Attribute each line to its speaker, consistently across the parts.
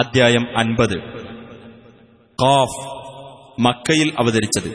Speaker 1: അദ്ധ്യായം അൻപത് ഖാഫ് മക്കയിൽ അവതരിച്ചത്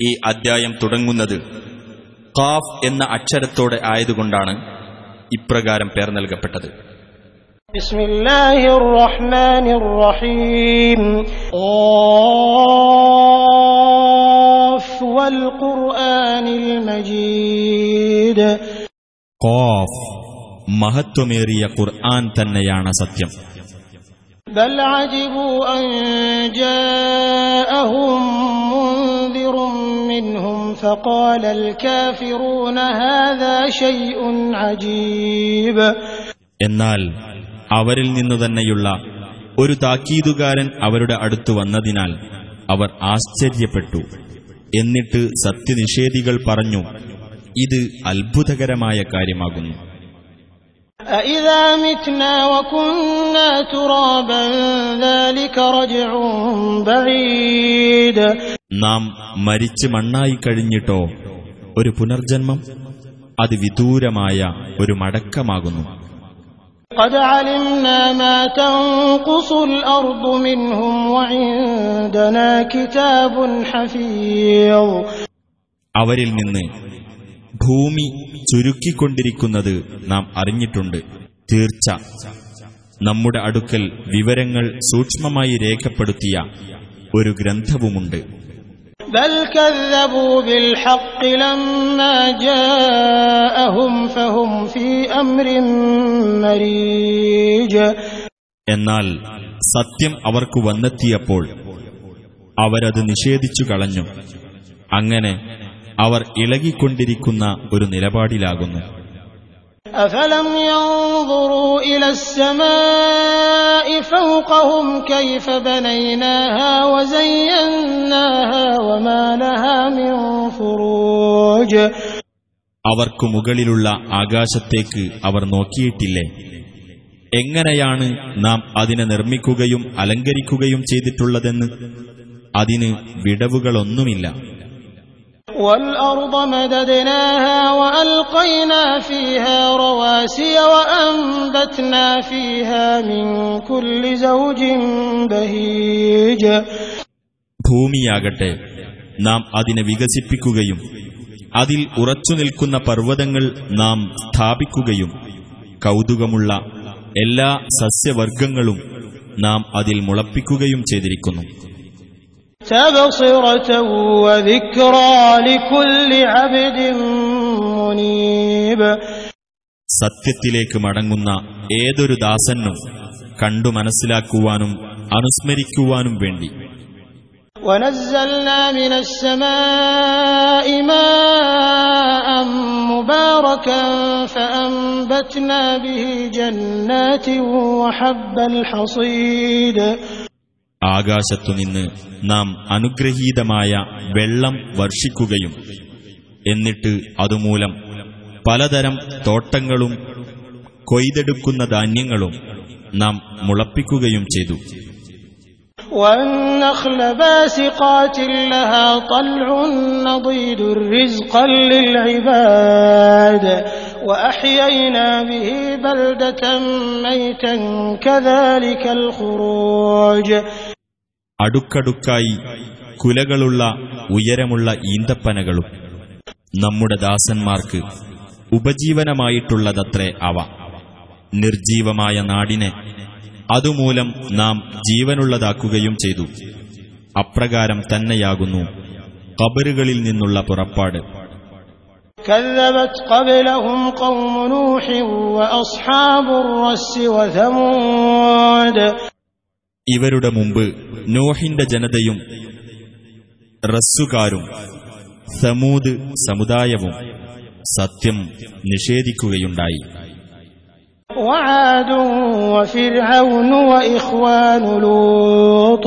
Speaker 1: ഈ അദ്ധ്യായം തുടങ്ങുന്നത് ഖാഫ് എന്ന അക്ഷരത്തോടെ ആയതുകൊണ്ടാണ് ഇപ്രകാരം പേർ നൽകപ്പെട്ടത്
Speaker 2: بسم الله الرحمن الرحيم قاف والقرآن المجيد
Speaker 1: ഖാഫ് മഹത്വമേറിയ ഖുർആൻ തന്നെയാണ് സത്യം
Speaker 2: بل عجبوا أن جاءهم منذر منهم فقال الكافرون هذا شيء عجيب
Speaker 1: എന്നാൽ അവരിൽ നിന്നു തന്നെയുള്ള ഒരു താക്കീതുകാരൻ അവരുടെ അടുത്തു വന്നതിനാൽ അവർ ആശ്ചര്യപ്പെട്ടു എന്നിട്ട് സത്യനിഷേധികൾ പറഞ്ഞു ഇത് അത്ഭുതകരമായ കാര്യമാകുന്നു
Speaker 2: أإذا متنا وكنا ترابا ذلك رجع بعيد
Speaker 1: നാം മരിച്ച് മണ്ണായി കഴിഞ്ഞിട്ടോ ഒരു പുനർജന്മം അത് വിദൂരമായ ഒരു മടക്കമാകുന്നു
Speaker 2: قد علمنا ما تنقص الأرض منهم وعندنا كتاب حفيظ
Speaker 1: അവരിൽ നിന്ന് ഭൂമി ചുരുക്കിക്കൊണ്ടിരിക്കുന്നത് നാം അറിഞ്ഞിട്ടുണ്ട്. തീർച്ച. നമ്മുടെ അടുക്കൽ വിവരങ്ങൾ സൂക്ഷ്മമായി രേഖപ്പെടുത്തിയ ഒരു ഗ്രന്ഥവുമുണ്ട്. എന്നാൽ സത്യം അവർക്ക് വന്നെത്തിയപ്പോൾ അവരത് നിഷേധിച്ചു കളഞ്ഞു. അങ്ങനെ അവർ ഇളകിക്കൊണ്ടിരിക്കുന്ന ഒരു നിലപാടിലാകുന്നു
Speaker 2: أفلم ينظروا إلى السماء فوقهم كيف بنيناها وزيناها وما لها من فروج
Speaker 1: അവർക്കു മുകളിലുള്ള ആകാശത്തേക്ക് അവർ നോക്കിയിട്ടില്ലേ എങ്ങനെയാണ് നാം അതിനെ നിർമ്മിക്കുകയും അലങ്കരിക്കുകയും ചെയ്തിട്ടുള്ളതെന്ന് അതിന് വിടവുകളൊന്നുമില്ല
Speaker 2: والأرض مددناها وألقينا فيها رواسي وأنبتنا فيها من كل زوج بهيج
Speaker 1: ഭൂമിയാകട്ടെ നാം അതിനെ വികസിപ്പിക്കുകയും അതിൽ ഉറച്ചു നിൽക്കുന്ന പർവ്വതങ്ങൾ നാം സ്ഥാപിക്കുകയും കൗതുകമുള്ള എല്ലാ സസ്യവർഗങ്ങളും നാം അതിൽ മുളപ്പിക്കുകയും ചെയ്തിരിക്കുന്നു
Speaker 2: تبصرة وذكرى لكل عبد منيب
Speaker 1: സത്യത്തിലേക്ക് മടങ്ങുന്ന ഏതൊരു ദാസനും കണ്ടു മനസ്സിലാക്കുവാനും അനുസ്മരിക്കുവാനും വേണ്ടി
Speaker 2: ونزلنا من السماء ماء مباركا فأنبتنا به جنات وحب الحصيد
Speaker 1: ആകാശത്തുനിന്ന് നാം അനുഗ്രഹീതമായ വെള്ളം വർഷിക്കുകയും എന്നിട്ട് അതുമൂലം പലതരം തോട്ടങ്ങളും കൊയ്തെടുക്കുന്ന ധാന്യങ്ങളും നാം മുളപ്പിക്കുകയും ചെയ്തു. അടുക്കടുക്കായി കുലകളുള്ള ഉയരമുള്ള ഈന്തപ്പനകളും നമ്മുടെ ദാസന്മാർക്ക് ഉപജീവനമായിട്ടുള്ളതത്രേ അവ. നിർജീവമായ നാടിനെ അതുമൂലം നാം ജീവനുള്ളതാക്കുകയും ചെയ്തു. അപ്രകാരം തന്നെയാകുന്നു കബറുകളിൽ നിന്നുള്ള പുറപ്പാട്. ഇവരുടെ മുമ്പ് നോഹിന്റെ ജനതയും റസ്സുകാരും സമൂത് സമുദായവും സത്യം നിഷേധിക്കുകയുണ്ടായി
Speaker 2: وعاد وفرعون وإخوان لوط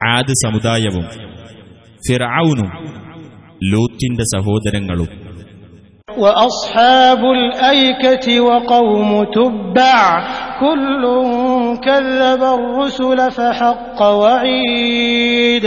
Speaker 1: ആദ് സമുദായവും ഫിറൌനും ലൂത്തിന്റെ സഹോദരങ്ങളും
Speaker 2: وأصحاب الأيكة وقوم تبع كل كذب الرسل فحق وعيد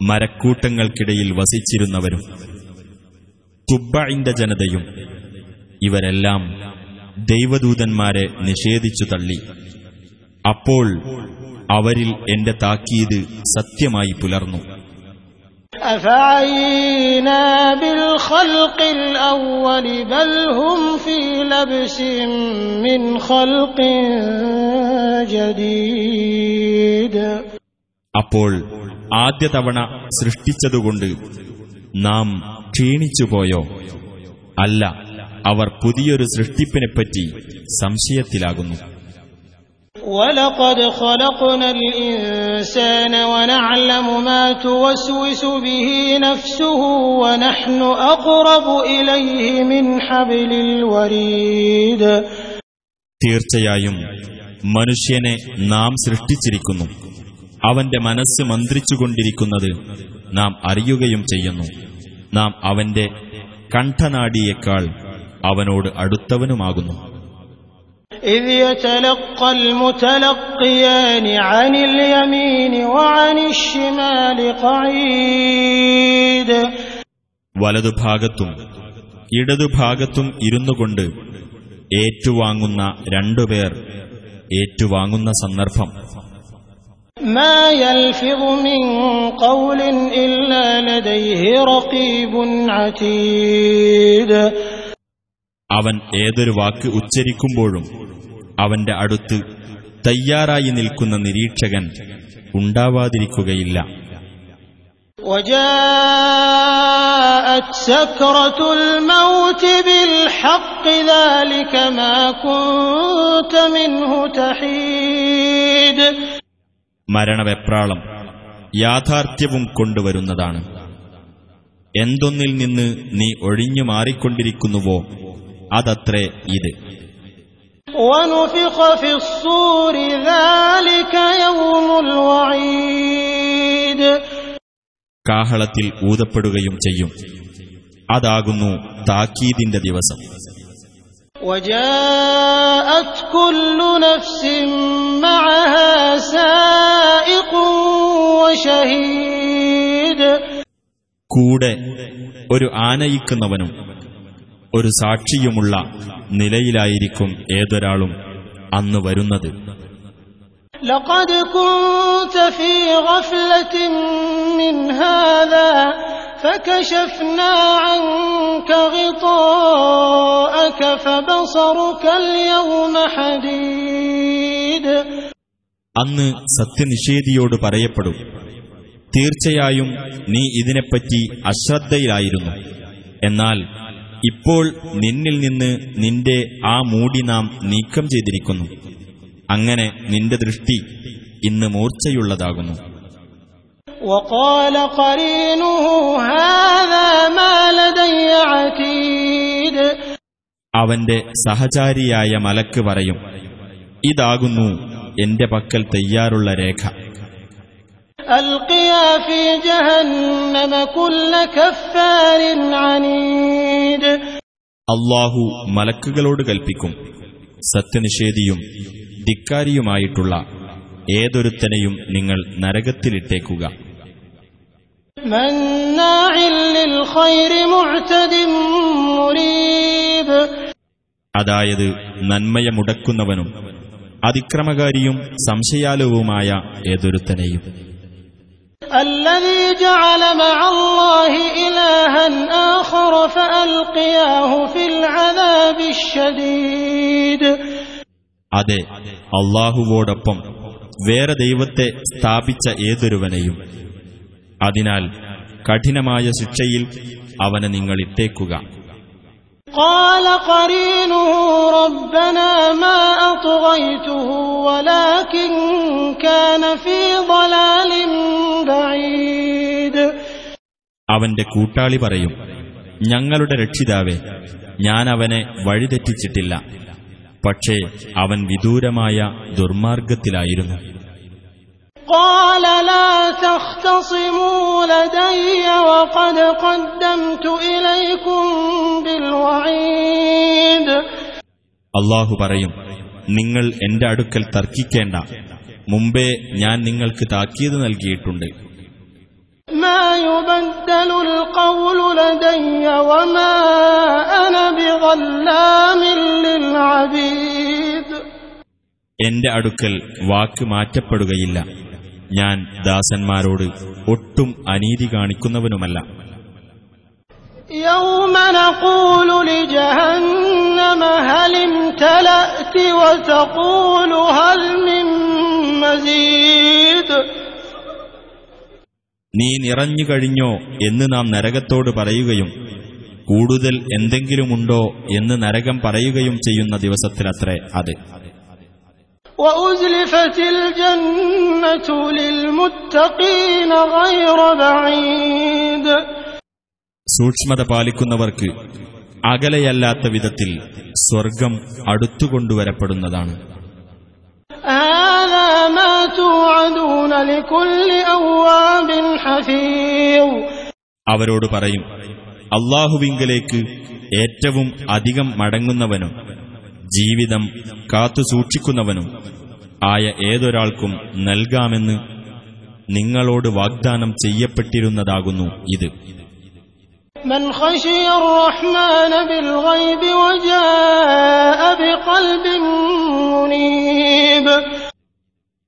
Speaker 1: മരക്കൂട്ടങ്ങൾക്കിടയിൽ വസിച്ചിരുന്നവരും തുബ്ബഇന്റെ ജനതയും ഇവരെല്ലാം ദൈവദൂതന്മാരെ നിഷേധിച്ചു തള്ളി അപ്പോൾ അവരിൽ എന്റെ താക്കീത് സത്യമായി പുലർന്നു
Speaker 2: أفعينا بالخلق الأول بل هم في لبس من خلق جديد
Speaker 1: അപ്പോൾ ആദ്യ തവണ സൃഷ്ടിച്ചതുകൊണ്ട് നാം ക്ഷീണിച്ചുപോയോ അല്ല അവർ പുതിയൊരു സൃഷ്ടിപ്പിനെപ്പറ്റി സംശയത്തിലാകുന്നു
Speaker 2: ولقد خلقنا الإنسان ونعلم ما توسوس به نفسه ونحن أقرب إليه من حبل الوريد
Speaker 1: തീർച്ചയായും മനുഷ്യനെ നാം സൃഷ്ടിച്ചിരിക്കുന്നു അവന്റെ മനസ്സ് മന്ത്രിച്ചുകൊണ്ടിരിക്കുന്നത് നാം അറിയുകയും ചെയ്യുന്നു നാം അവന്റെ കണ്ഠനാടിയേക്കാൾ അവനോട് അടുത്തവനുമാകുന്നു
Speaker 2: إذ يتلقى المتلقيان عن اليمين وعن الشمال قعيد
Speaker 1: വലതുഭാഗത്തും ഇടതുഭാഗത്തും ഇരുന്നുകൊണ്ട് ഏറ്റുവാങ്ങുന്ന രണ്ടുപേർ ഏറ്റുവാങ്ങുന്ന സന്ദർഭം അവൻ ഏതൊരു വാക്ക് ഉച്ചരിക്കുമ്പോഴും അവന്റെ അടുത്ത് തയ്യാറായി നിൽക്കുന്ന നിരീക്ഷകൻ ഉണ്ടാവാതിരിക്കുകയില്ല. മരണവെപ്രാളം യാഥാർത്ഥ്യവും കൊണ്ടുവരുന്നതാണ്. എന്തൊന്നിൽ നിന്ന് നീ ഒഴിഞ്ഞു മാറിക്കൊണ്ടിരിക്കുന്നുവോ അതത്രേ ഇത്
Speaker 2: ونفخ في الصور ذلك يوم الوعيد
Speaker 1: കാഹളത്തിൽ ഊതപ്പെടുകയും ചെയ്യും അതാകുന്നു താക്കീതിന്റെ ദിവസം
Speaker 2: وجاءت كل نفس معها سائق وشهيد
Speaker 1: കൂടെ ഒരു ആനയിക്കുന്നവനും ഒരു സാക്ഷിയുമുള്ള നിലയിലായിരിക്കും ഏതൊരാളും അന്ന് വരുന്നത്
Speaker 2: لقد كنت في غفلة من هذا فكشفنا عنك غطاءك فبصرك اليوم حديد
Speaker 1: അന്ന് സത്യനിഷേധിയോട് പറയപ്പെടും തീർച്ചയായും നീ ഇതിനെപ്പറ്റി അശ്രദ്ധയിലായിരുന്നു എന്നാൽ ഇപ്പോൾ നിന്നിൽ നിന്ന് നിന്റെ ആ മൂടി നാം നീക്കം ചെയ്തിരിക്കുന്നു. അങ്ങനെ നിന്റെ ദൃഷ്ടി ഇന്ന് മൂർച്ചയുള്ളതാകുന്നു. അവന്റെ സഹചാരിയായ മലക്ക് പറയും ഇതാകുന്നു എന്റെ പക്കൽ തയ്യാറുള്ള രേഖ.
Speaker 2: അൽക്കിയ ഫീ ജഹന്നമ കുല്ല കഫാരിൻ അനീ
Speaker 1: അള്ളാഹു മലക്കുകളോട് കൽപ്പിക്കും. സത്യനിഷേധിയും ധിക്കാരിയുമായിട്ടുള്ള ഏതൊരുത്തനെയും നിങ്ങൾ നരകത്തിലിട്ടേക്കുക. അതായത് നന്മയമുടക്കുന്നവനും അതിക്രമകാരിയും സംശയാലുവുമായ ഏതൊരുത്തനെയും.
Speaker 2: الذي جعل مع الله إلها آخر فألقياه في العذاب الشديد
Speaker 1: അതെ അള്ളാഹുവോടൊപ്പം വേറെ ദൈവത്തെ സ്ഥാപിച്ച ഏതൊരുവനെയും അതിനാൽ കഠിനമായ ശിക്ഷയിൽ അവനെ നിങ്ങൾ ഇട്ടേക്കുക
Speaker 2: قال قرينه ربنا ما أطغيته ولكن كان في ضلال بعيد
Speaker 1: അവന്റെ കൂട്ടാളി പറയും ഞങ്ങളുടെ രക്ഷിതാവേ ഞാൻ അവനെ വഴിതെറ്റിച്ചിട്ടില്ല പക്ഷേ അവൻ വിദൂരമായ ദുർമാർഗത്തിലായിരുന്നു
Speaker 2: قال لا تختصموا لدي وقد قدمت إليكم بالوعيد
Speaker 1: അള്ളാഹു പറയും നിങ്ങൾ എന്റെ അടുക്കൽ തർക്കിക്കേണ്ട മുമ്പേ ഞാൻ നിങ്ങൾക്ക് താക്കീത് നൽകിയിട്ടുണ്ട്
Speaker 2: ما ما يبدل القول لدي وما أنا بظلام للعبيد
Speaker 1: എന്റെ അടുക്കൽ വാക്ക് മാറ്റപ്പെടുകയില്ല ഞാൻ ദാസന്മാരോട് ഒട്ടും അനീതി കാണിക്കുന്നവനുമല്ല
Speaker 2: يوم نقول لجهنم هل امتلأت وتقول هل من مزيد
Speaker 1: നീ നിറഞ്ഞു കഴിഞ്ഞോ എന്ന് നാം നരകത്തോട് പറയുകയും കൂടുതൽ എന്തെങ്കിലുമുണ്ടോ എന്ന് നരകം പറയുകയും ചെയ്യുന്ന ദിവസത്തിലത്രേ അത്. സൂക്ഷ്മത പാലിക്കുന്നവർക്ക് അകലെയല്ലാത്ത വിധത്തിൽ സ്വർഗം അടുത്തുകൊണ്ടുവരപ്പെടുന്നതാണ്.
Speaker 2: ആ മാ
Speaker 1: അവരോട് പറയും അള്ളാഹുവിങ്കലേക്ക് ഏറ്റവും അധികം മടങ്ങുന്നവനും ജീവിതം കാത്തുസൂക്ഷിക്കുന്നവനും ആയ ഏതൊരാൾക്കും നൽകാമെന്ന് നിങ്ങളോട് വാഗ്ദാനം ചെയ്യപ്പെട്ടിരുന്നതാകുന്നു ഇത്.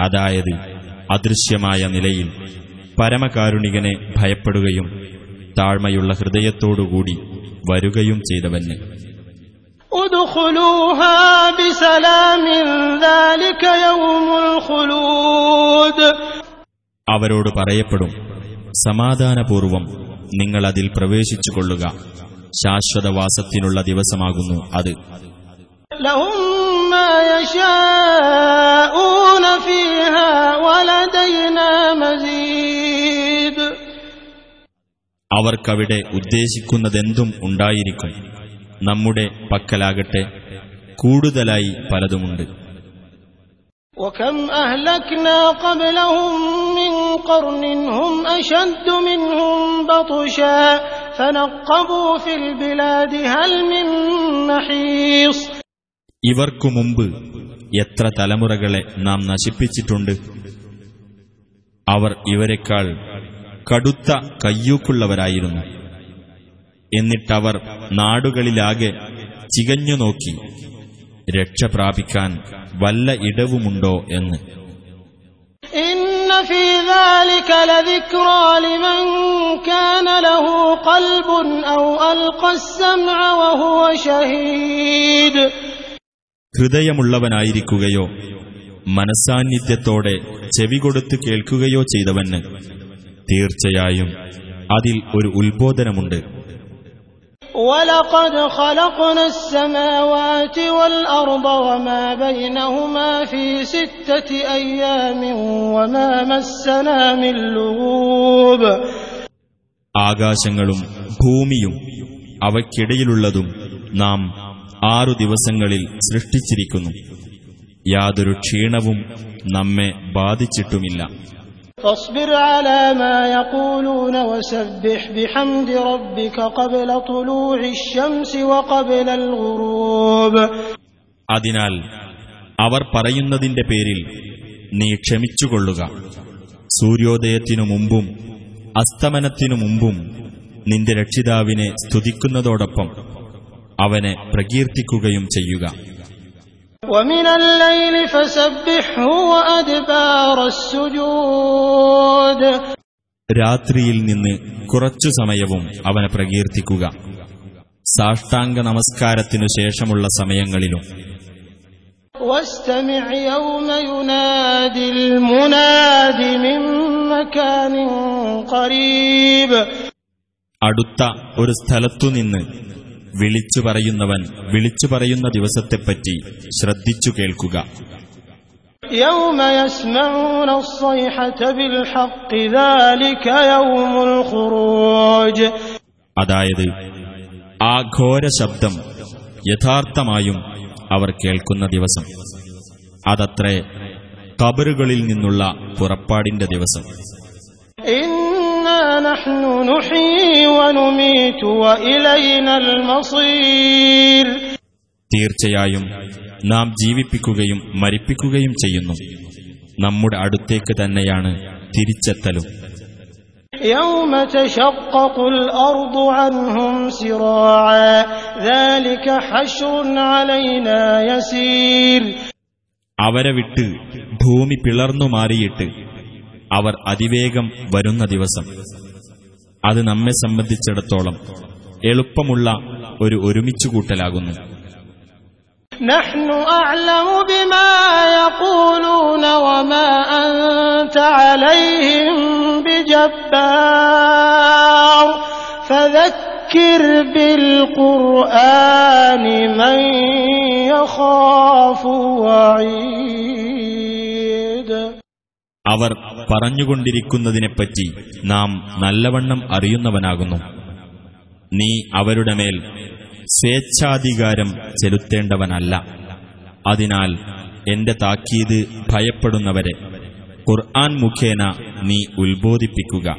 Speaker 1: അതായത് അദൃശ്യമായ നിലയിൽ പരമകാരുണികനെ ഭയപ്പെടുകയും താഴ്മയുള്ള ഹൃദയത്തോടുകൂടി വരുകയും ചെയ്തവന്. അവരോട് പറയപ്പെടും സമാധാനപൂർവം നിങ്ങൾ അതിൽ പ്രവേശിച്ചു കൊള്ളുക. ശാശ്വതവാസത്തിനുള്ള ദിവസമാകുന്നു അത്.
Speaker 2: ലഹും
Speaker 1: അവർക്കവിടെ ഉദ്ദേശിക്കുന്നതെന്തും ഉണ്ടായിരിക്കും നമ്മുടെ പക്കലാകട്ടെ കൂടുതലായി പലതുമുണ്ട്
Speaker 2: وكم أهلكنا قبلهم من قرن هم أشد منهم بطشا فنقبوا في البلاد هل من محيص
Speaker 1: ഇവർക്കു മുമ്പ് എത്ര തലമുറകളെ നാം നശിപ്പിച്ചിട്ടുണ്ട് അവർ ഇവരെക്കാൾ കടുത്ത കയ്യൂക്കുള്ളവരായിരുന്നു. എന്നിട്ടവർ നാടുകളിലാകെ ചികഞ്ഞുനോക്കി രക്ഷ പ്രാപിക്കാൻ വല്ല ഇടവുമുണ്ടോ എന്ന്. ഹൃദയമുള്ളവനായിരിക്കുകയോ മനസാന്നിധ്യത്തോടെ ചെവി കൊടുത്ത് കേൾക്കുകയോ ചെയ്തവന് തീർച്ചയായും അതിൽ ഒരു ഉത്ബോധനമുണ്ട്
Speaker 2: ولقد خلقنا السماوات والأرض وما بينهما في ستة أيام وما مسنا من لغوب
Speaker 1: ആകാശങ്ങളും ഭൂമിയും അവയ്ക്കിടയിലുള്ളതും നാം ആറു ദിവസങ്ങളിൽ സൃഷ്ടിച്ചിരിക്കുന്നു യാതൊരു ക്ഷീണവും നമ്മെ ബാധിച്ചിട്ടുമില്ല
Speaker 2: فاصبر على ما يقولون وسبح بحمد ربك قبل طلوع الشمس وقبل الغروب
Speaker 1: അതിനാൽ അവർ പറയുന്നതിന്റെ പേരിൽ നീ ക്ഷമിച്ചുകൊള്ളുക സൂര്യോദയത്തിനു മുമ്പും അസ്തമനത്തിനു മുമ്പും നിന്റെ രക്ഷിതാവിനെ സ്തുതിക്കുന്നതോടൊപ്പം അവനെ പ്രകീർത്തിക്കുകയും ചെയ്യുക
Speaker 2: ومن الليل فسبحه وأدبار السجود
Speaker 1: രാത്രിയിൽ നിന്ന് കുറച്ചു സമയവും അവനെ പ്രകീർത്തിക്കുക സാഷ്ടാംഗ നമസ്കാരത്തിനു ശേഷമുള്ള സമയങ്ങളിലും
Speaker 2: واستمع يوم ينادي المناد من مكان قريب
Speaker 1: അടുത്ത ഒരു സ്ഥലത്തുനിന്ന് വിളിച്ചു പറയുന്നവൻ വിളിച്ചു പറയുന്ന ദിവസത്തെപ്പറ്റി ശ്രദ്ധിച്ചു കേൾക്കുക. അതായത് ആ ഘോര ശബ്ദം യഥാർത്ഥമായും അവർ കേൾക്കുന്ന ദിവസം. അതത്രേ കബറുകളിൽ നിന്നുള്ള പുറപ്പാടിന്റെ ദിവസം.
Speaker 2: نحن نحيي ونميت وإلينا المصير
Speaker 1: തീർച്ചയായും നാം ജീവിപ്പിക്കുകയും മരിപ്പിക്കുകയും ചെയ്യുന്നു നമ്മുടെ അടുത്തേക്ക് തന്നെയാണ് തിരിച്ചെത്തലും
Speaker 2: يوم تشقق الأرض عنهم سراعا ذلك حشر علينا يسير
Speaker 1: അവരെ വിട്ട് ഭൂമി പിളർന്നു മാറിയിട്ട് അവർ അതിവേഗം വരുന്ന ദിവസം അത് നമ്മെ സംബന്ധിച്ചിടത്തോളം എളുപ്പമുള്ള ഒരു ഒരുമിച്ചുകൂട്ടലാകുന്നു
Speaker 2: نحن أعلم بما يقولون وما أنت عليهم بجبار فذكر بالقرآن من يخاف وعيد
Speaker 1: അവർ പറഞ്ഞുകൊണ്ടിരിക്കുന്നതിനെപ്പറ്റി നാം നല്ലവണ്ണം അറിയുന്നവനാകുന്നു. നീ അവരുടെ മേൽ സ്വേച്ഛാധികാരം ചെലുത്തേണ്ടവനല്ല. അതിനാൽ എന്റെ താക്കീത് ഭയപ്പെടുന്നവരെ ഖുർആൻ മുഖേന നീ ഉത്ബോധിപ്പിക്കുക.